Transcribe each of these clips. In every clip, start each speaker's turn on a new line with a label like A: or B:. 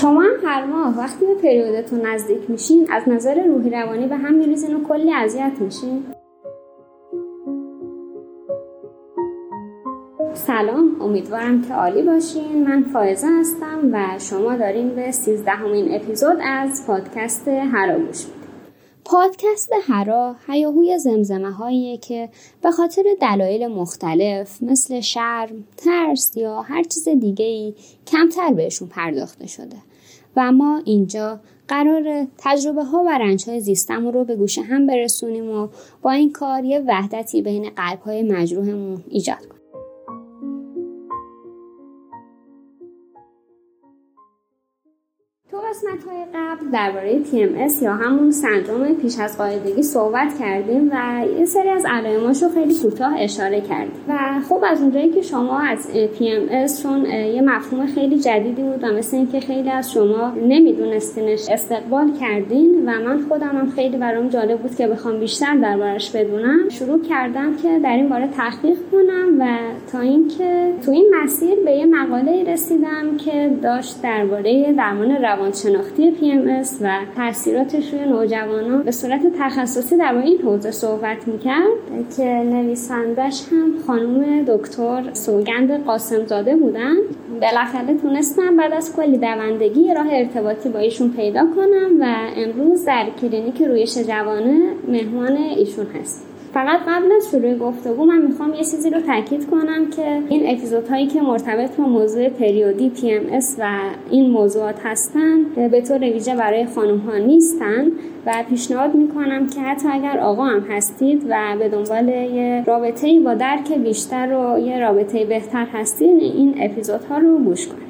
A: شما هم هر ماه وقتی به پریودتون نزدیک میشین از نظر روحی روانی به هم میریزین و کلی اذیت میشین. سلام امیدوارم که عالی باشین. من فائزه هستم و شما دارین به سیزدهمین اپیزود از پادکست هرا گوش پادکست هرا هیاهوی زمزمه هاییه که به خاطر دلایل مختلف مثل شرم، ترس یا هر چیز دیگه ای کمتر بهشون پرداخته شده. و ما اینجا قرار تجربه ها و رنج های زیستمون رو به گوش هم برسونیم و با این کار یه وحدتی بین قلب های مجروحمون ایجاد کنیم. قسمت های قبل درباره PMS یا همون سندروم پیش از قاعدگی صحبت کردیم و یه سری از علائماش رو خیلی کوتاه اشاره کردیم. و خب از اونجایی که شما از PMS چون یه مفهوم خیلی جدیدی بود و مثل اینکه خیلی از شما نمیدونستینش استقبال کردین و من خودم هم خیلی برام جالب بود که بخوام بیشتر دربارش بدونم شروع کردم که در این باره تحقیق کنم و تا اینکه تو این مسیر به یه مقاله رسیدم که داشت درباره درمان روان شناختی PMS و تاثیراتش روی نوجوانان به صورت تخصصی در این حوزه صحبت می‌کرد. که نویسندش هم خانم دکتر سوگند قاسم زاده بودن. بالاخره تونستم بعد از کلی دوندگی راه ارتباطی با ایشون پیدا کنم و امروز در کلینیک رویش جوانه مهمان ایشون هست فقط قبل از شروع گفتگو من می‌خوام یه چیزی رو تاکید کنم که این اپیزودهایی که مرتبط با موضوع پریودی PMS و این موضوعات هستن به طور ویژه برای خانم ها نیستن و پیشنهاد می‌کنم که حتی اگر آقا هم هستید و به دنبال یه رابطه با درک بیشتر و یه رابطه بهتر هستید این اپیزودها رو گوش کنید.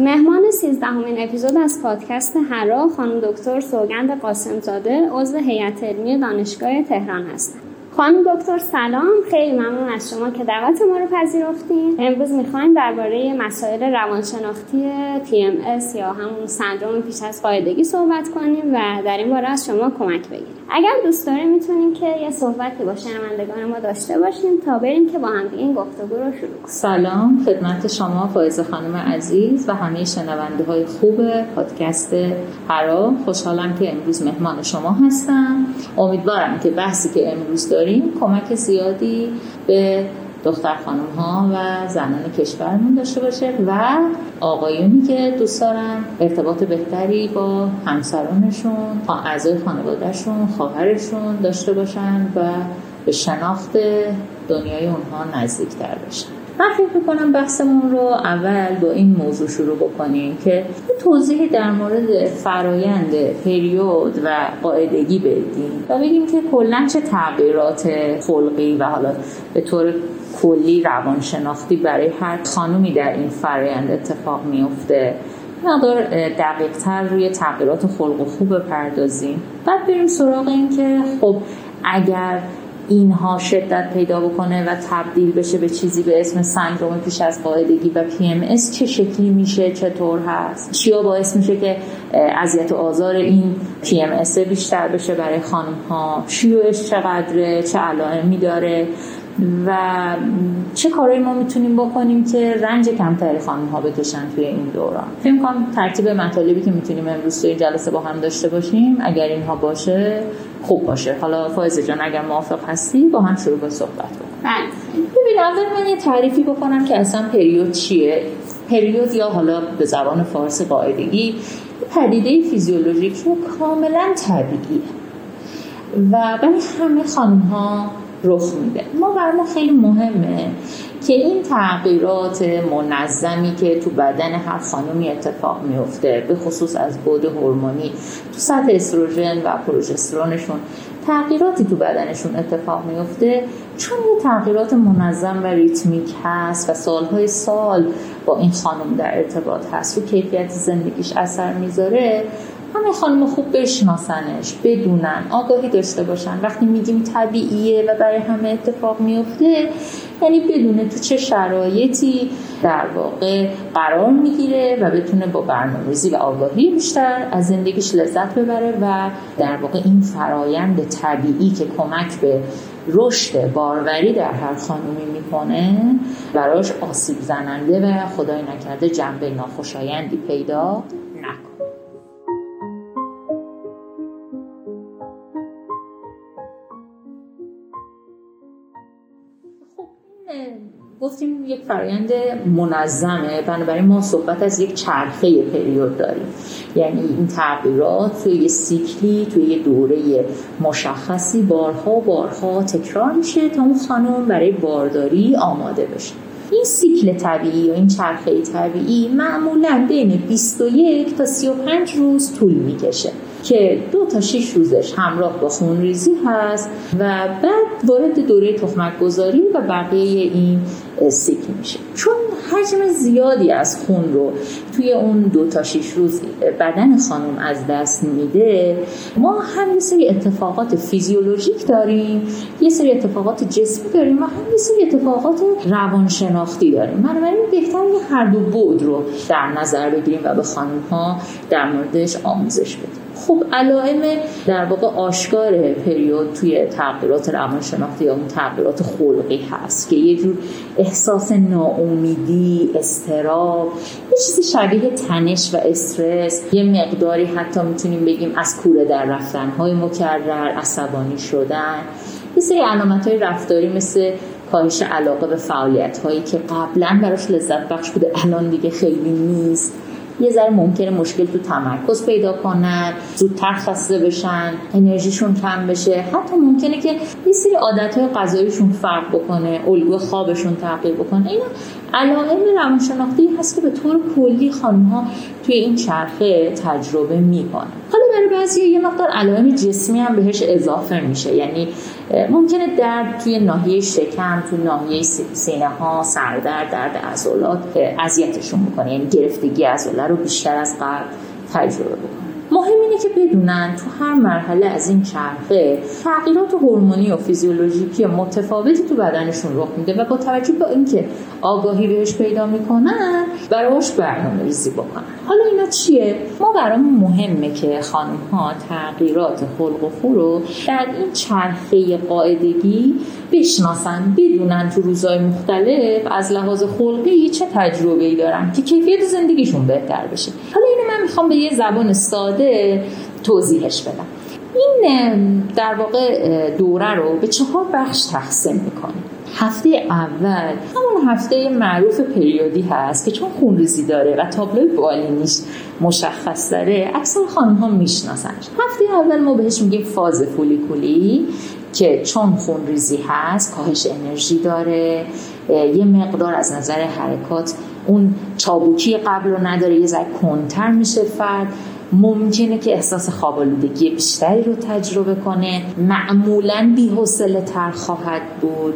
A: مهمان سیزدهمین اپیزود از پادکست هرا خانم دکتر سوگند قاسمزاده عضو هیئت علمی دانشگاه تهران هستند خانم دکتر سلام. خیلی ممنون از شما که دعوت ما رو پذیرفتین. امروز می‌خوایم درباره مسائل روانشناختی PMS یا همون سندروم پیش از قاعدگی صحبت کنیم و در این باره از شما کمک بگیریم. اگر دوست داریم می‌تونیم که یه صحبتی با شنوندگان ما داشته باشیم تا بریم که با هم این گفتگو رو شروع کنیم.
B: سلام. خدمت شما فایز خانم عزیز و همه شنونده های خوب پادکست هرا خوشحالم که امروز مهمان شما هستم. امیدوارم که بحثی که امروز داریم کمک زیادی به دختر خانم ها و زنان کشورمون داشته باشه و آقایونی که دوست دارن ارتباط بهتری با همسرانشون اعضای خانوادهشون خواهرشون داشته باشن و به شناخت دنیای اونها نزدیکتر بشن. من فکر می‌کنم بحثمون رو اول با این موضوع شروع بکنیم که توضیحی در مورد فرایند پریود و قاعدگی بدیم و بگیم که کلا چه تغییرات خلقی و حالا به طور کلی روانشناختی برای هر خانومی در این فرایند اتفاق میفته مقدار دقیق تر روی تغییرات خلق و خوب بپردازیم. بعد بریم سراغ این که خب اگر اینها شدت پیدا بکنه و تبدیل بشه به چیزی به اسم سندروم پیش از قاعدگی و PMS چه شکلی میشه؟ چطور هست؟ چیا باعث میشه که اذیت و آزار این PMS بیشتر بشه برای خانم ها شیوعش چقدره؟ چه علائمی داره؟ و چه کارهایی ما می‌تونیم بکنیم که رنج کمتری خانم ها بکشن توی این دوران؟ فکر کنم ترتیب مطالبی که می‌تونیم امروز توی جلسه با هم داشته باشیم اگر اینها باشه خوب باشه. حالا فایزه جان اگر موافق هستی با هم شروع به صحبت کنیم.
A: بله.
B: ببین اول من یه تعریفی بکنم که اصلا پریود چیه؟ پریود یا حالا به زبان فارسی قاعدگی پدیده فیزیولوژیک رو کاملا طبیعیه و برای همه خانم ها رخ میده. ما برای ما خیلی مهمه که این تغییرات منظمی که تو بدن هر خانمی اتفاق میفته به خصوص از بود هورمونی تو سطح استروژن و پروژسترونشون تغییراتی تو بدنشون اتفاق میفته. چون یه تغییرات منظم و ریتمیک هست و سالهای سال با این خانم در ارتباط هست و کیفیت زندگیش اثر می‌ذاره همه خانم خوب بشناسنش بدونن آگاهی داشته باشن. وقتی میگیم طبیعیه و برای همه اتفاق میفته یعنی بدونه تو چه شرایطی در واقع قرار می‌گیره و بتونه با برنامه‌ریزی و آگاهی بیشتر از زندگیش لذت ببره و در واقع این فرایند طبیعی که کمک به رشد باروری در هر خانومی می‌کنه براش آسیب زننده و خدای نکرده جنبه ناخوشایندی پیدا گفتیم یک فرایند منظمه بنابراین ما صحبت از یک چرخه پریود داریم. یعنی این تغییرات توی یه سیکلی توی یه دوره مشخصی بارها و بارها تکرار میشه تا اون خانم برای بارداری آماده بشه. این سیکل طبیعی یا این چرخه طبیعی معمولا بین 21 تا 35 روز طول می‌کشه. که دو تا شش روزش همراه با خونریزی هست و بعد وارد دوره تخمک گذاری و بقیه این سیکل میشه. چون حجم زیادی از خون رو توی اون دو تا شش روز بدن خانم از دست میده ما هم یه سری اتفاقات فیزیولوژیک داریم یه سری اتفاقات جسمی داریم و هم یه سری اتفاقات روانشناختی داریم. بنابراین بهتر هر دو بود رو در نظر بگیریم و به خانم ها در موردش آموزش بدیم. خب علائم در واقع آشکار پریود توی تغییرات روانشناختی یا اون تغییرات خلقی هست که یه جور احساس ناامیدی استراب یه چیز شبیه تنش و استرس. یه مقداری حتی می‌تونیم بگیم از کوره در رفتن های مکرر عصبانی شدن. یه سری علامت های رفتاری مثل کاهش علاقه به فعالیت هایی که قبلا براش لذت بخش بوده الان دیگه خیلی نیست. یه ذره ممکنه مشکل تو تمرکز پیدا کنن زودتر خسته بشن انرژیشون کم بشه. حتی ممکنه که یه سری عادتهای غذاییشون فرق بکنه الگوی خوابشون تغییر بکنه. اینا علائم روانشناختی هست که به طور کلی خانم ها توی این چرخه تجربه می‌کنن. حالا برای بعضی یه مقدار علائم جسمی هم بهش اضافه میشه. یعنی ممکنه درد توی ناحیه شکم توی ناحیه سینه ها سردرد درد عضلات اذیتشون می‌کنه یعنی گرفتگی عضله رو بیشتر از قبل تجربه بکنه. مهم اینه که بدونن تو هر مرحله از این چرخه تغییرات هورمونی و فیزیولوژیکی متفاوتی تو بدنشون رخ میده و با توجه به اینکه آگاهی بهش پیدا می‌کنن براش برنامه ریزی بکنن. حالا اینا چیه؟ ما برامون مهمه که خانم ها تغییرات خلق و خو رو در این چرخه قاعدگی بشناسن بدونن تو روزهای مختلف از لحاظ خلقی چه تجربه ای دارن که کیفیت زندگیشون بهتر بشه. حالا من می‌خوام به یه زبان ساده توضیحش بدم. این در واقع دوره رو به چهار بخش تقسیم می‌کنیم. هفته اول همون هفته معروف پریودی هست که چون خونریزی داره و تابلوی بالینیش مشخص داره اکثر خانم ها میشناسنش هفته اول ما بهش میگیم فاز فولیکولی که چون خونریزی هست کاهش انرژی داره یه مقدار از نظر حرکات اون چابوکی قبل رو نداره یه ذره کنتر میشه فرد. ممکنه که احساس خوابالودگی بیشتری رو تجربه کنه. معمولا بی‌حوصله تر خواهد بود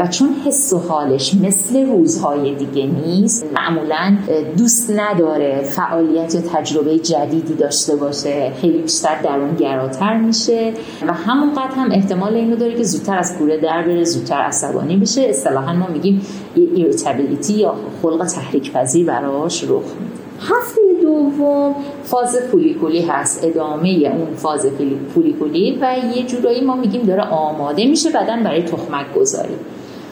B: و چون حس و حالش مثل روزهای دیگه نیست معمولا دوست نداره فعالیت یا تجربه جدیدی داشته باشه. خیلی بیشتر درون گراتر میشه و همونقدر هم احتمال اینو داره که زودتر از کوره در بره زودتر عصبانی بشه. اصطلاحا ما میگیم irritability یا خلق تحریک پذیر براش رخ میده. هفته دوم فاز فولیکولی هست ادامه اون فاز فولیکولی و یه جورایی ما میگیم داره آماده میشه بدن برای تخمک گذاری.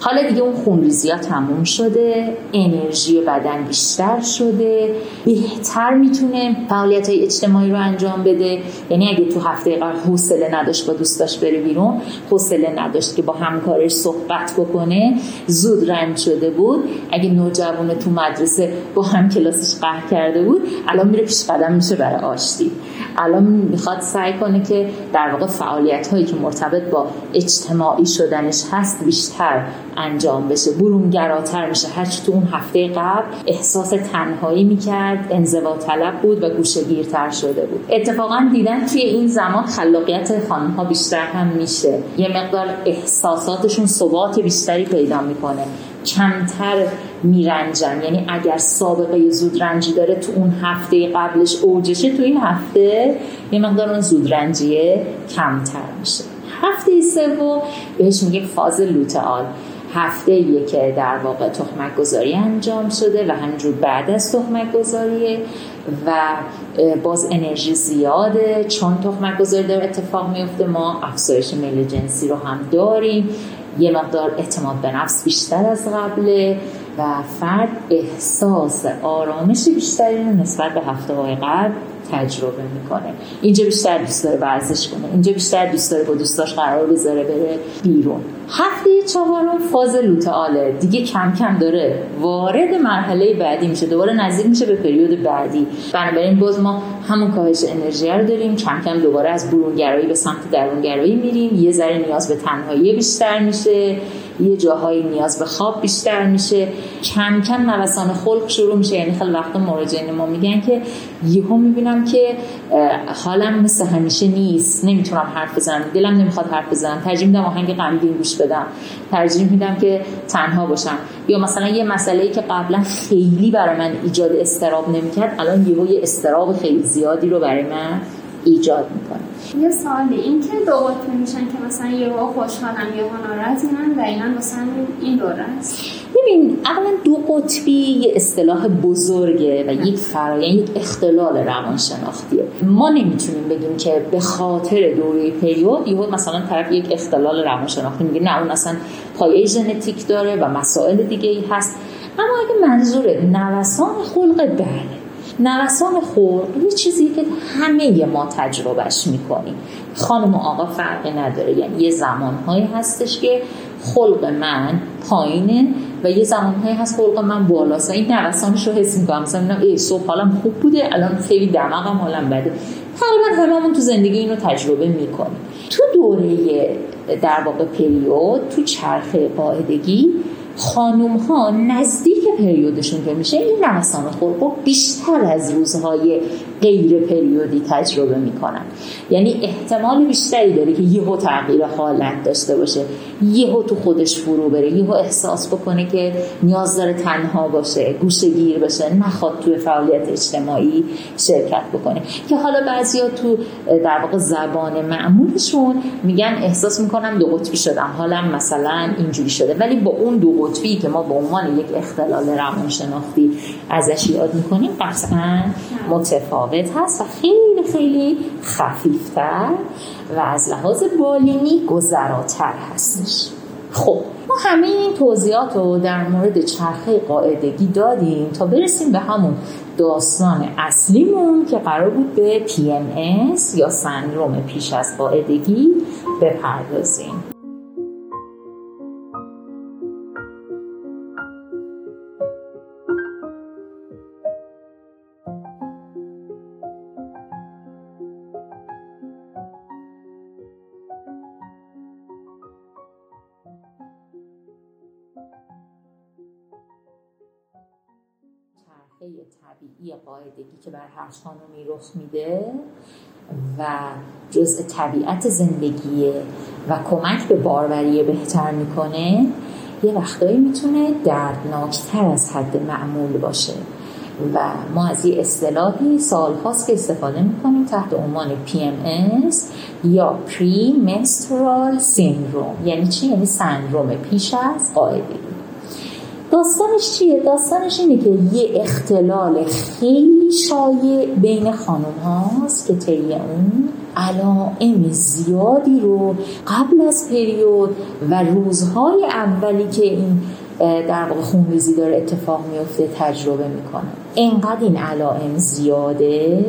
B: حالا دیگه اون خونریزی ها تموم شده انرژی بدن بیشتر شده بهتر می‌تونه فعالیت های اجتماعی رو انجام بده. یعنی اگه تو هفته قبل حوصله نداشت با دوستاش بره بیرون حوصله نداشت که با همکارش صحبت بکنه زود رنج شده بود. اگه نوجوان تو مدرسه با هم کلاسش قهر کرده بود الان میره پیش قدم میشه برای آشتی. الان می‌خواد سعی کنه که در واقع فعالیت هایی که مرتبط با اجتماعی شدنش هست بیشتر انجام بشه. برونگراتر میشه. هرچی تو اون هفته قبل احساس تنهایی می‌کرد انزوا طلب بود و گوشهگیرتر شده بود. اتفاقا دیدن توی این زمان خلاقیت خانم ها بیشتر هم میشه. یه مقدار احساساتشون ثبات بیشتری پیدا می‌کنه. کمتر میرنجم یعنی اگر سابقه زود رنجی داره تو اون هفته قبلش اوجشه تو این هفته یه مقدار اون زود رنجیه کمتر میشه. هفته سوم بهش میگه فاز لوتئال. هفته یه که در واقع تخمک گذاری انجام شده و همینجور بعد از تخمک گذاریه و باز انرژی زیاده. چون تخمک گذاری داره اتفاق میفته ما افزایش میل جنسی رو هم داریم. یه مقدار اعتماد به نفس بیشتر از قبله. و فرد احساس آرامش بیشتری نسبت به هفته های قبل تجربه می‌کنه. اینجا بیشتر دوست داره ورزش کنه. اینجا بیشتر دوست داره با دوستاش قرار بذاره بره بیرون. هفته چهارم فاز لوتئاله دیگه کم کم داره وارد مرحله بعدی میشه دوباره نزدیک میشه به پریود بعدی. بنابراین باز ما همون کاهش انرژی رو داریم. کم کم دوباره از برونگرایی به سمت درونگرایی میریم. یه ذره نیاز به تنهایی بیشتر میشه. یه جاهایی نیاز به خواب بیشتر میشه. کم کم نوسان خلق شروع میشه. یعنی خیلی وقت مراجعین ما میگن که یهو می‌بینم که حالم مثل همیشه نیست. نمی‌تونم حرف بزنم. دلم نمی‌خواد حرف بزنم. ترجیح میدم آهنگ غمگین گوش بدم. ترجیح میدم که تنها باشم. یا مثلا یه مسئله ای که قبلا خیلی برای من ایجاد استراب نمی‌کرد الان یهو یه استراب خیلی زیادی رو برای من ایجاد می‌کنه.
A: یه سوالی این که دو میشن که مثلا یه خوشحالم یه ناراحتم دقیقا مثلا این دوره است
B: ببین اولا دو قطبی یه اصطلاح بزرگه و یک فرایند یک اختلال روانشناختیه ما نمی‌تونیم بگیم که به خاطر دوره پریود یهو مثلا طرف یک اختلال روانشناختی میگه نه اون اصلا پایه ژنتیک داره و مسائل دیگه ای هست. اما اگه منظور نوسان خلق بله. نوسان خلق یه چیزی که همه ما تجربهش می‌کنیم. خانم و آقا فرقی نداره. یعنی یه زمانهایی هستش که خلق من پایینه و یه زمانهایی هست خلق من بالاست و این نوسانش رو حس می‌کنم. مثلا ای صبح حالم خوب بوده الان خیلی دماغم حالم بده. تقریبا هممون تو زندگی اینو تجربه می‌کنیم. تو دوره در واقع پریود تو چرخه قاعدگی خانوم ها نزدیک پریودشون که میشه این نوسان خلق بیشتر از روزهای غیر پریودی تجربه می‌کنن. یعنی احتمال بیشتری داره که یهو تغییر حالت داشته باشه یهو تو خودش فرو بره یهو احساس بکنه که نیاز داره تنها باشه گوشه گیر بشه نخواد توی فعالیت اجتماعی شرکت بکنه. که حالا بعضیا تو در واقع زبان معمولشون میگن احساس می‌کنم دو قطبی شدم. حالا مثلا اینجوری شده. ولی با اون دو قطبی که ما به عنوان یک اختلال روانشناختی ازش یاد می‌کنیم. قطعا متفاوت هست و خیلی خیلی خفیفتر و از لحاظ بالینی گذراتر هستش. خب ما همه این توضیحات رو در مورد چرخه قاعدگی دادیم تا برسیم به همون داستان اصلیمون که قرار بود به PMS یا سندروم پیش از قاعدگی بپردازیم. طبیعی قاعدگی که بر هر خانومی رخ میده و جزء طبیعت زندگیه و کمک به باروری بهتر می‌کنه یه وقتایی می‌تونه دردناکتر از حد معمول باشه. و ما از یه اصطلاحی سالهاست که استفاده می‌کنیم تحت عنوان PMS یا Pre Menstrual Syndrome. یعنی چی؟ یعنی سندروم پیش از قاعدگی. داستانش چیه؟ داستانش اینه که یه اختلال خیلی شایع بین خانم هاست که طی اون علائم زیادی رو قبل از پریود و روزهای اولی که این در واقع خونریزی داره اتفاق میفته تجربه می‌کنه انقدر این علائم زیاده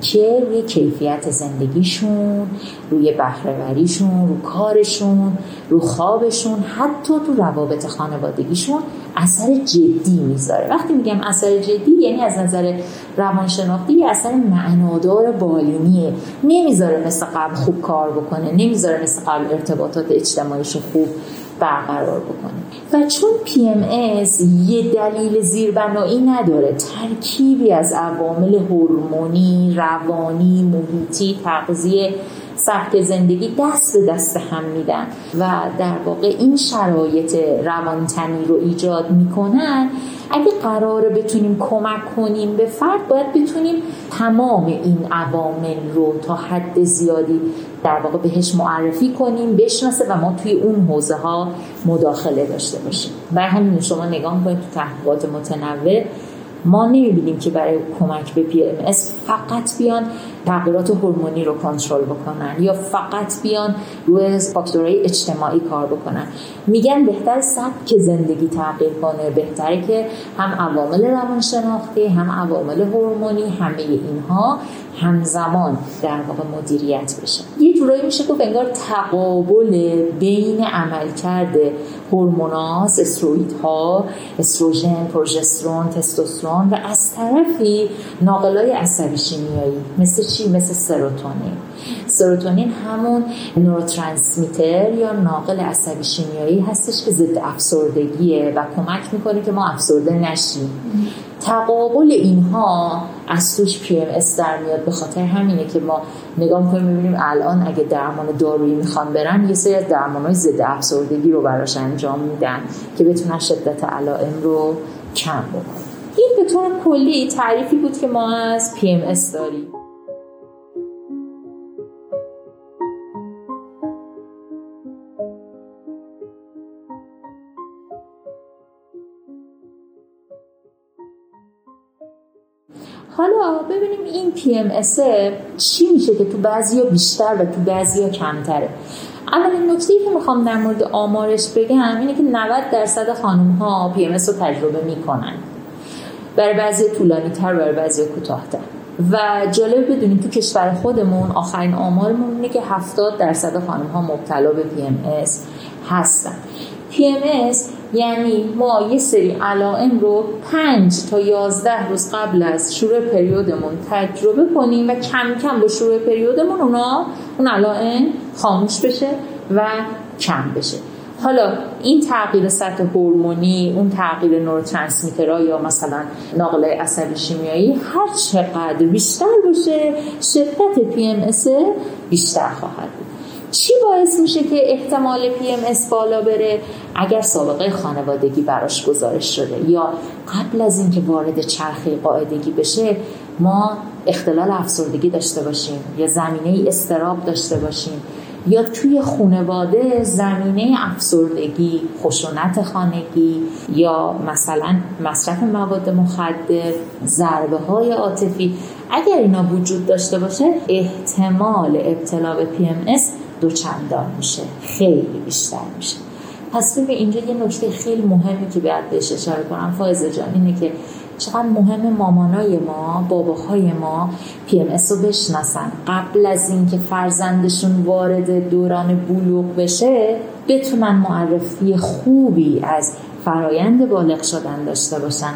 B: که روی کیفیت زندگیشون روی بهرهوریشون رو کارشون رو خوابشون حتی تو روابط خانوادگیشون اثر جدی می‌ذاره. وقتی میگم اثر جدی یعنی از نظر روانشناختی اثر معنادار بالینیه. نمی‌ذاره مثل قبل خوب کار بکنه نمی‌ذاره مثل قبل ارتباطات اجتماعیش خوب برقرار بکنه. و چون PMS یه دلیل زیربنایی نداره ترکیبی از عوامل هورمونی، روانی، محیطی، تغذیه سبک زندگی دست به دست هم میدن و در واقع این شرایط روانتنی رو ایجاد می‌کنن اگه قراره بتونیم کمک کنیم به فرد باید بتونیم تمام این عوامل رو تا حد زیادی در واقع بهش معرفی کنیم بشناسه و ما توی اون حوزه ها مداخله داشته باشیم. برای همین شما نگاه کنید تو تحقیقات متنوع. ما نمی‌بینیم که برای کمک به پی ام فقط بیان تغییرات هورمونی رو کنترل بکنن یا فقط بیان روی فاکتورهای اجتماعی کار بکنن. میگن بهتر سبک زندگی تغییر کنه بهتره که هم عوامل روانشناختی هم عوامل هورمونی همه اینها. همزمان در واقع مدیریت بشه. یه جورایی میشه گفت انگار تقابل بین عملکرد هورموناس استروئیدها استروژن پروژسترون تستوسترون و از طرفی ناقلای عصبی شیمیایی مثل چی؟ مثل سروتونین. سروتونین همون نوروترانسمیتر یا ناقل عصبی شیمیایی هستش که ضد افسردگیه و کمک می‌کنه که ما افسرده نشیم. تقابل اینها از توش پی ام در میاد. به خاطر همینه که ما نگاه می‌کنیم می‌بینیم الان اگه درمان دارویی می‌خوان برن یه سری از های ضد افسردگی رو براش انجام میدن که بتونن شدت علائم رو کم بکنن. این به طور کلی تعریفی بود که ما از پی ام داریم. حالا ببینیم این PMS چی میشه که تو بعضیا بیشتر و تو بعضیا کمتره. اولین نکته که می‌خوام در مورد آمارش بگم اینه که 90 درصد خانم ها PMS رو تجربه می‌کنن. برای بعضی طولانی تر برای بعضی کوتاهتر. و جالب بدونیم تو کشور خودمون آخرین آمارمون اینه که 70 درصد خانم ها مبتلا به PMS هستن. PMS یعنی ما یه سری علائم رو 5 تا 11 روز قبل از شروع پریودمون تجربه کنیم و کم کم با شروع پریودمون اونا اون علائم خاموش بشه و کم بشه. حالا این تغییر سطح هورمونی اون تغییر نوروترانسمیترها یا مثلا ناقل عصبی شیمیایی هر چقدر بیشتر باشه شدت پی ام بیشتر خواهد بود. چی باعث میشه که احتمال پی ام بالا بره اگر سابقه خانوادگی براش گزارش شده؟ یا قبل از اینکه وارد چرخه قاعدگی بشه ما اختلال افسردگی داشته باشیم یا زمینه استراب داشته باشیم یا توی خانواده زمینه افسردگی خشونت خانگی یا مثلا مصرف مواد مخدر ضربه های عاطفی. اگر اینا وجود داشته باشه احتمال ابتلا به پی دو چندان میشه. خیلی بیشتر میشه. پس ببین اینجا یه نکته خیلی مهمی که باید بهش اشاره کنم. فایزه جان اینه که چقدر مهم مامانای ما باباهای ما PMS رو بشناسن. قبل از اینکه فرزندشون وارد دوران بلوغ بشه بتونن معرفی خوبی از فرایند بالغ شدن داشته باشن.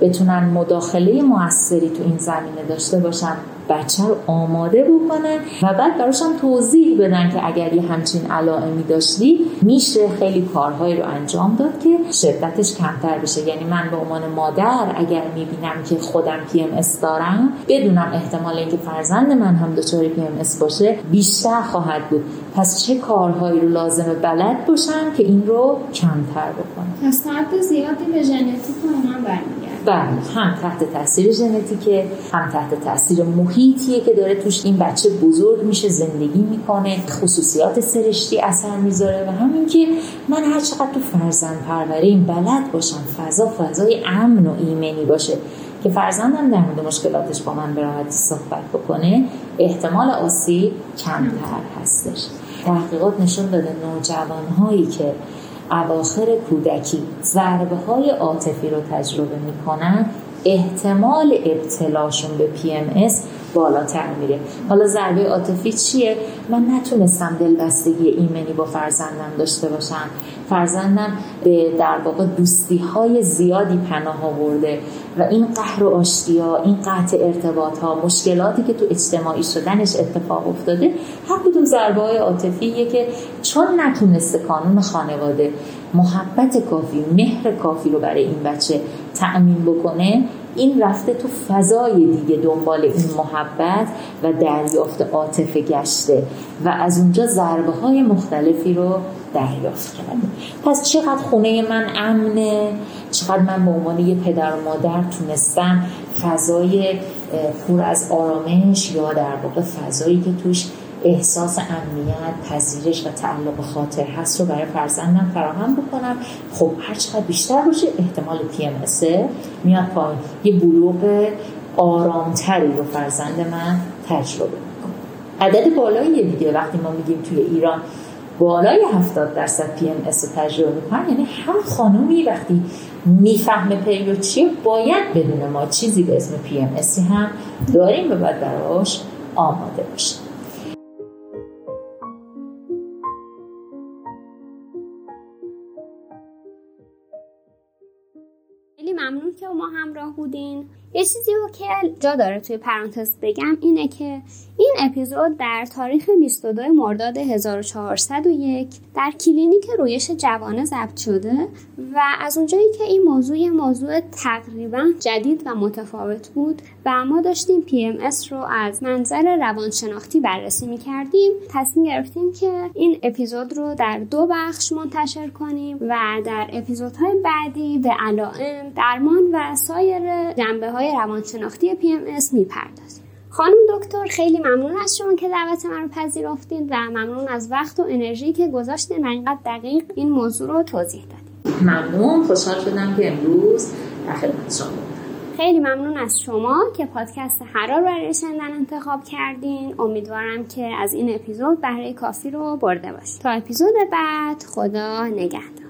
B: بتونن مداخله موثری تو این زمینه داشته باشن. بچه رو آماده بکنن و بعد براش هم توضیح بدن که اگر یه همچین علائمی داشتی میشه خیلی کارهایی رو انجام داد که شدتش کمتر بشه. یعنی من به عنوان مادر اگر می‌بینم که خودم PMS دارم بدونم احتمال اینکه فرزند من هم دچار PMS باشه بیشتر خواهد بود. پس چه کارهایی رو لازمه بلد باشم که این رو کمتر بکنم؟
A: از زیادی به ژنتیک هم
B: بله. هم تحت تاثیر ژنتیکه هم تحت تاثیر محیطیه که داره توش این بچه بزرگ میشه زندگی می‌کنه خصوصیات سرشتی اثر می‌ذاره و همین که من هر چقدر تو فرزند پروریم بلد باشم فضا فضای امن و ایمنی باشه که فرزندم در مورد مشکلاتش با من به راحتی صحبت بکنه احتمال آسیب کمتر هستش. تحقیقات نشون داده نوجوانهایی که اواخر کودکی ضربه های عاطفی رو تجربه می‌کنن احتمال ابتلاشون به پی ام اس بالاتر میره. حالا ضربه عاطفی چیه؟ من نتونستم دلبستگی ایمنی با فرزندم داشته باشم. فرزندم به در واقع دوستی های زیادی پناه آورده و این قهر و آشتیا این قطع ارتباط ها مشکلاتی که تو اجتماعی شدنش اتفاق افتاده هر کدوم ضربه های عاطفیه که چون نتونسته کانون خانواده محبت کافی مهر کافی رو برای این بچه تأمین بکنه این رفته تو فضای دیگه دنبال این محبت و دریافت عاطفه گشته و از اونجا ضربه های مختلفی رو دریافت کرده. پس چقدر خونه من امنه؟ چقدر من به عنوان یه پدر و مادر تونستم فضای پر از آرامش یا در واقع فضایی که توش احساس امنیت پذیرش و تعلق خاطر هست رو برای فرزندم فراهم بکنم. خب هر چقدر بیشتر باشه احتمال ام میاد پایین. یه بلوغ آرامتری رو فرزند من تجربه می‌کنه. عدد بالایی دیگه. وقتی ما میگیم توی ایران بالای 70 درصد PMS تجربه می‌کنن یعنی هر خانومی وقتی می‌فهمه پریود چیه باید بدونه ما چیزی به اسم PMS هم داریم و باید براش آماده باشیم.
A: ممنون که ما همراه بودین. یه چیزی رو که جا داره توی پرانتز بگم اینه که این اپیزود در تاریخ 22 مرداد 1401 در کلینیک رویش جوانه ضبط شده و از اونجایی که این موضوع موضوع تقریبا جدید و متفاوت بود و ما داشتیم PMS رو از منظر روانشناختی بررسی می کردیم تصمیم گرفتیم که این اپیزود رو در دو بخش منتشر کنیم و در اپیزودهای بعدی به علائم درمان و سایر جنبه های روانشناختی PMS می‌پردازیم خانم دکتر خیلی ممنون از شما که دعوت من رو پذیرفتین و ممنون از وقت و انرژی که گذاشتین و اینقدر دقیق این موضوع رو توضیح دادین.
B: ممنون. خوشحال شدم که امروز در خدمت شما
A: خیلی ممنون از شما که پادکست هرا رو برای شنیدن انتخاب کردین. امیدوارم که از این اپیزود بهره کافی رو برده باشید تا اپیزود بعد خدا نگهدار.